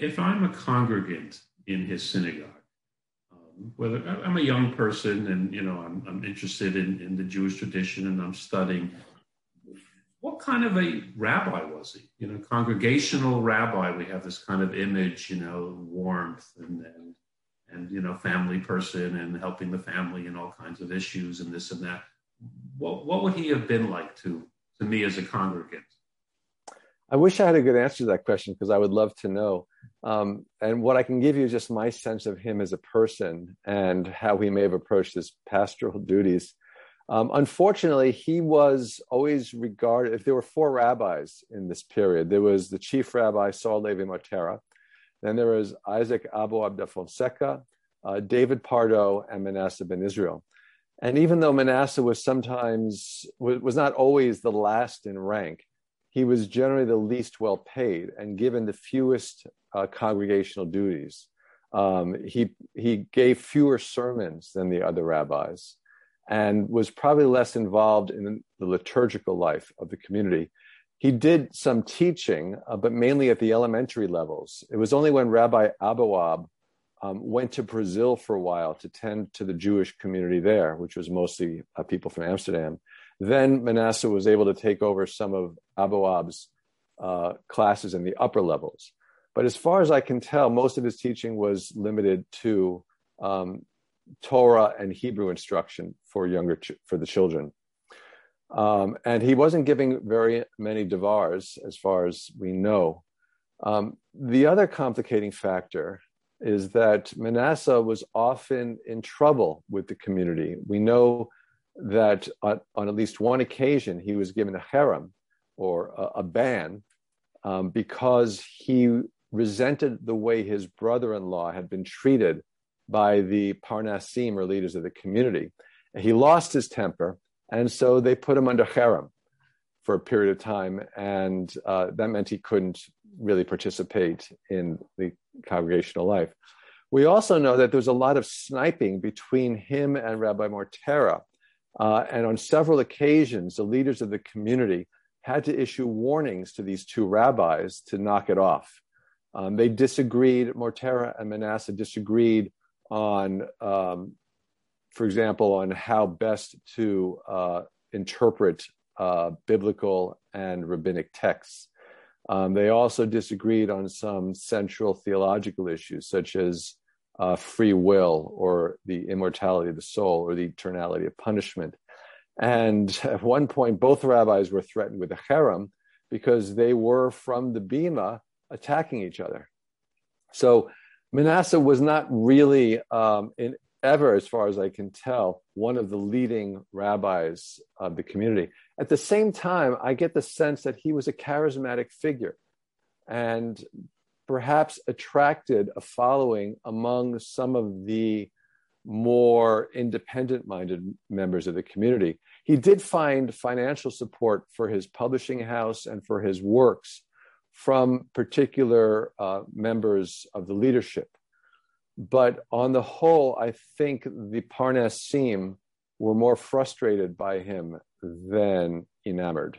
if I'm a congregant in his synagogue, um, whether I'm a young person and you know I'm, I'm interested in, in the Jewish tradition and I'm studying, what kind of a rabbi was he? You know, congregational rabbi. We have this kind of image, you know, warmth and and and you know, family person and helping the family and all kinds of issues and this and that. What what would he have been like to to me as a congregant? I wish I had a good answer to that question because I would love to know. Um, and what I can give you is just my sense of him as a person and how he may have approached his pastoral duties. Um, unfortunately, he was always regarded, if there were four rabbis in this period, there was the chief rabbi, Saul Levi Mortera, then there was Isaac Aboab da Fonseca, uh, David Pardo, and Manasseh ben Israel. And even though Manasseh was sometimes, was not always the last in rank, he was generally the least well paid and given the fewest uh, congregational duties. Um, he, he gave fewer sermons than the other rabbis and was probably less involved in the liturgical life of the community. He did some teaching, uh, but mainly at the elementary levels. It was only when Rabbi Aboab um, went to Brazil for a while to tend to the Jewish community there, which was mostly uh, people from Amsterdam, then Manasseh was able to take over some of Aboab's uh, classes in the upper levels. But as far as I can tell, most of his teaching was limited to um, Torah and Hebrew instruction for younger ch- for the children. Um, and he wasn't giving very many devars, as far as we know. Um, the other complicating factor is that Manasseh was often in trouble with the community. We know that on, on, at least one occasion he was given a herem or a, a ban um, because he resented the way his brother-in-law had been treated by the Parnasim or leaders of the community. He lost his temper, and so they put him under herem for a period of time, and uh, that meant he couldn't really participate in the congregational life. We also know that there was a lot of sniping between him and Rabbi Mortera uh, and on several occasions, the leaders of the community had to issue warnings to these two rabbis to knock it off. Um, they disagreed, Mortera and Manasseh disagreed on, um, for example, on how best to uh, interpret uh, biblical and rabbinic texts. Um, they also disagreed on some central theological issues, such as uh, free will or the immortality of the soul or the eternality of punishment. And at one point, both rabbis were threatened with a herem because they were from the Bima attacking each other. So Manasseh was not really, um, in, ever, as far as I can tell, one of the leading rabbis of the community. At the same time, I get the sense that he was a charismatic figure. And perhaps attracted a following among some of the more independent minded members of the community. He did find financial support for his publishing house and for his works from particular uh, members of the leadership. But on the whole, I think the Parnasim were more frustrated by him than enamored.